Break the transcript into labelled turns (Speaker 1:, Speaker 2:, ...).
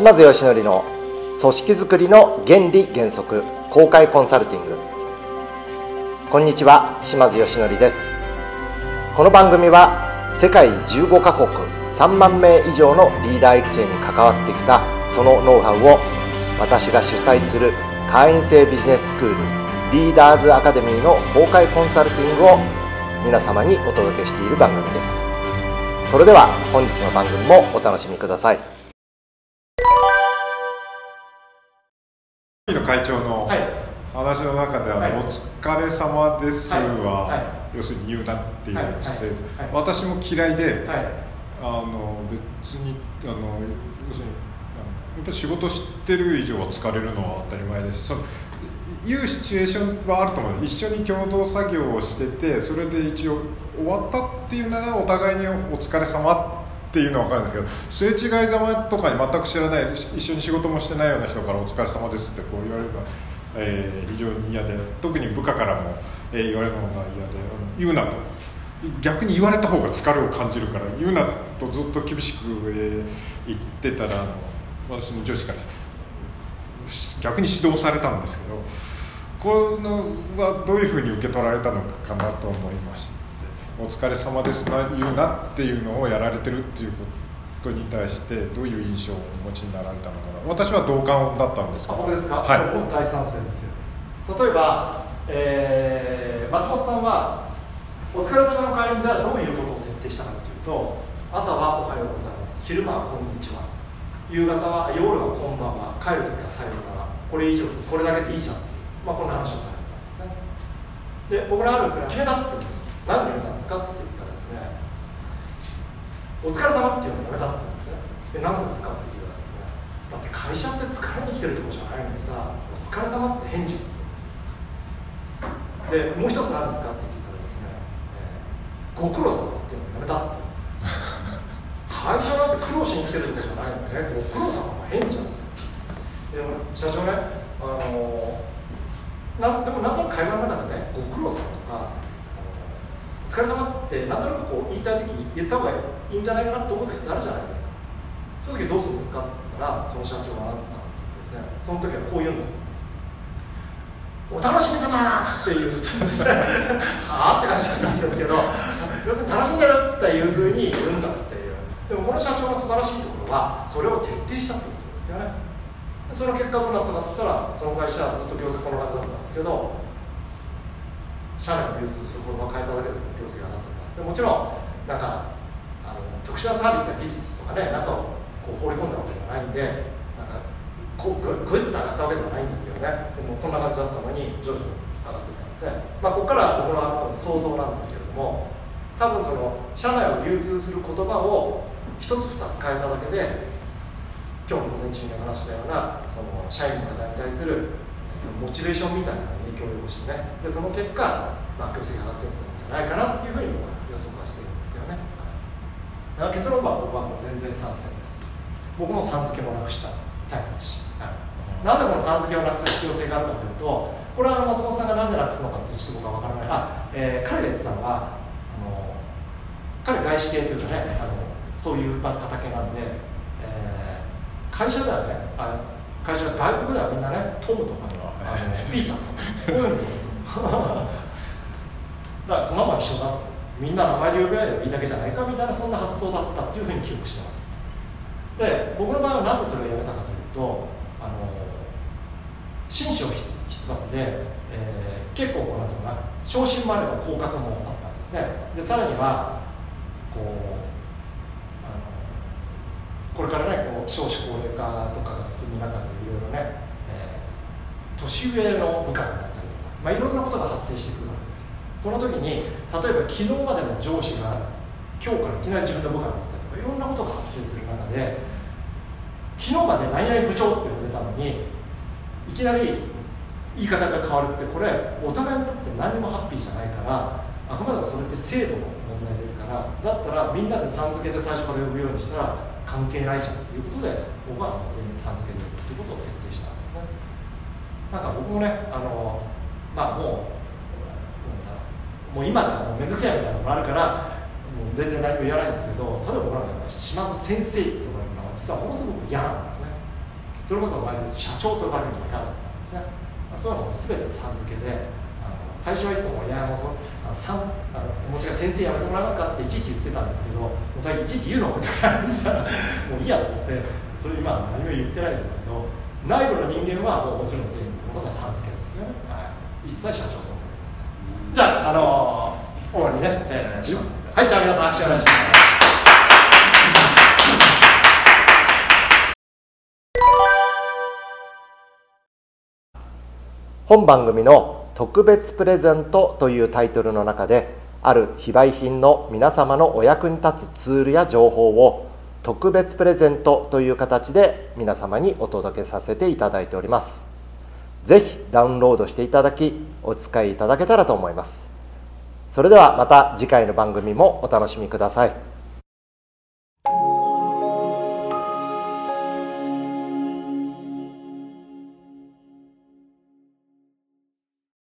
Speaker 1: 島津義則の組織づくりの原理原則公開コンサルティング。こんにちは島津義則です。この番組は世界15カ国3万名以上のリーダー育成に関わってきたそのノウハウを私が主催する会員制ビジネススクールリーダーズアカデミーの公開コンサルティングを皆様にお届けしている番組です。それでは本日の番組もお楽しみください。
Speaker 2: の会長の話の中で、あの、はい、お疲れ様ですは、はい、要するに言うなっていう制度、私も嫌いで、あの別にあの要するにやっぱり仕事してる以上は疲れるのは当たり前です。そのいうシチュエーションはあると思う。一緒に共同作業をしててそれで一応終わったっていうならお互いにお疲れ様っていうのは分かるんですけどすれ違いざまとかに全く知らない一緒に仕事もしてないような人から「お疲れ様です」ってこう言われるのは、えー、非常に嫌で特に部下からも、えー、言われるのが嫌で言うなと。逆に言われた方が疲れを感じるから言うなとずっと厳しく、えー、言ってたらあの私の上司から逆に指導されたんですけどこのはどういうふうに受け取られたのかなと思いまして「お疲れ様ですな言うな」っていうのをやられてるっていうことに対してどういう印象をお持ちになられたのかな。私は同感だったんですけ
Speaker 3: ですか、はい、僕も大賛成ですよ。例えば、えー、松本さんはお疲れ様の代わりにじゃあどういうことを徹底したかというと朝はおはようございます。昼間はこんにちは。夕方は夜はこんばんは。帰るときはさようならこれ以上これだけでいいじゃんっていう、まあ、こんな話をされてたんですね。で僕のある決めたって言うんです。何で決めたんですかって言ったらですね。お疲れ様っていうのをやめたって言うんですね。で何でですかって言うらですね。だって会社って疲れに来てるとこじゃないのにさお疲れ様って返事って言うんです。でもう一つ何ですかってご苦労様っていうのをやめたって言うんです。会社なんて苦労しに来てるとこじゃないのねご苦労様は変じゃないです。でも社長ねあのなでもなんとなく会話の中でねご苦労様とかお疲れ様ってなんとなくこう言いたい時に言った方がいいんじゃないかなと思った人ってあるじゃないですか。その時どうするんですかって言ったらその社長が何て言ったかっていうとですねその時はこう言うんだってお楽しみ様っていう はあって感じなんですけど要するに楽しんでるっていうふうに言うんだっていう。でもこの社長の素晴らしいところはそれを徹底したってことですよね。その結果どうなったかって言ったらその会社はずっと業績この感じだったんですけど社内を流通する言葉を変えただけで業績が上がってたもちろんなんかあの特殊なサービスや技術とかね中をこう放り込んだわけではないんでなんかこうグッと上がったわけではないんですけどね。でもこんな感じだったのに徐々に上がっていったんですね。まあここから僕の想像なんですけれども多分その社内を流通する言葉を一つ二つ変えただけで今日の午前中に話したようなその社員の方に対するそのモチベーションみたいな影響を及ぼしてね。でその結果、まあ、業績が上がっていったんじゃないかなっていうふうに僕は予測はしてるんですけどね。だから結論は僕はもう全然賛成です。僕もさん付けもなくしたタイプです。し、はい、なぜこのさん付けをなくす必要性があるかというとこれは松本さんがなぜなくすのかっていうちょっと僕は分からない。あ、えー、彼が言ってたのは彼外資系というかねあのそういう畑なんで、えー、会社ではねあ会社外国ではみんなねトムとかあのピーター。こういうの。だからそんなもん一緒だみんな名前で呼び合えばいいだけじゃないかみたいなそんな発想だったっていうふうに記憶してます。で僕の場合はなぜそれをやめたかというとあの新章必罰で、えー、結構こうなんていうかな昇進もあれば降格もあったんですね。でさらにはこうあのこれからねこう少子高齢化とかが進む中でいろいろね、年上の部下になったりとか、まあ、いろんなことが発生してくるわけです。その時に例えば昨日までの上司が今日からいきなり自分の部下になったりとかいろんなことが発生する中で昨日まで何々部長って呼んでたのにいきなり言い方が変わるってこれお互いにとって何もハッピーじゃないからあくまでもそれって制度の問題ですからだったらみんなでさん付けで最初から呼ぶようにしたら関係ないじゃんということで僕は全員さん付けで呼ぶということを徹底したんですね。なんか僕もねあのまあもうもう今ではもう面倒くさいみたいなのもあるからもう全然何も言わないんですけど例えば僕なんか島津先生って呼ばれるのは実はものすごく嫌なんですねそれこそ前で言うと社長と呼ばれるのが嫌だったんですね、まあ、そういうのも全てさん付けであの最初はいつも「いやもうそあのさんあのもしか先生やめてもらえますか?」っていちいち言ってたんですけどもう最近いちいち言うのもとかもういいやと思ってそれ今何も言ってないんですけど内部の人間はもうもちろん全部のことはさん付けですね、はい、一切社長と思ってません。じゃああのーにね、えー、します。はいじゃあ皆さん握手お願いします。
Speaker 1: 本番組の「特別プレゼント」というタイトルの中である非売品の皆様のお役に立つツールや情報を特別プレゼントという形で皆様にお届けさせていただいております。是非ダウンロードしていただきお使いいただけたらと思います。それではまた次回の番組もお楽しみください。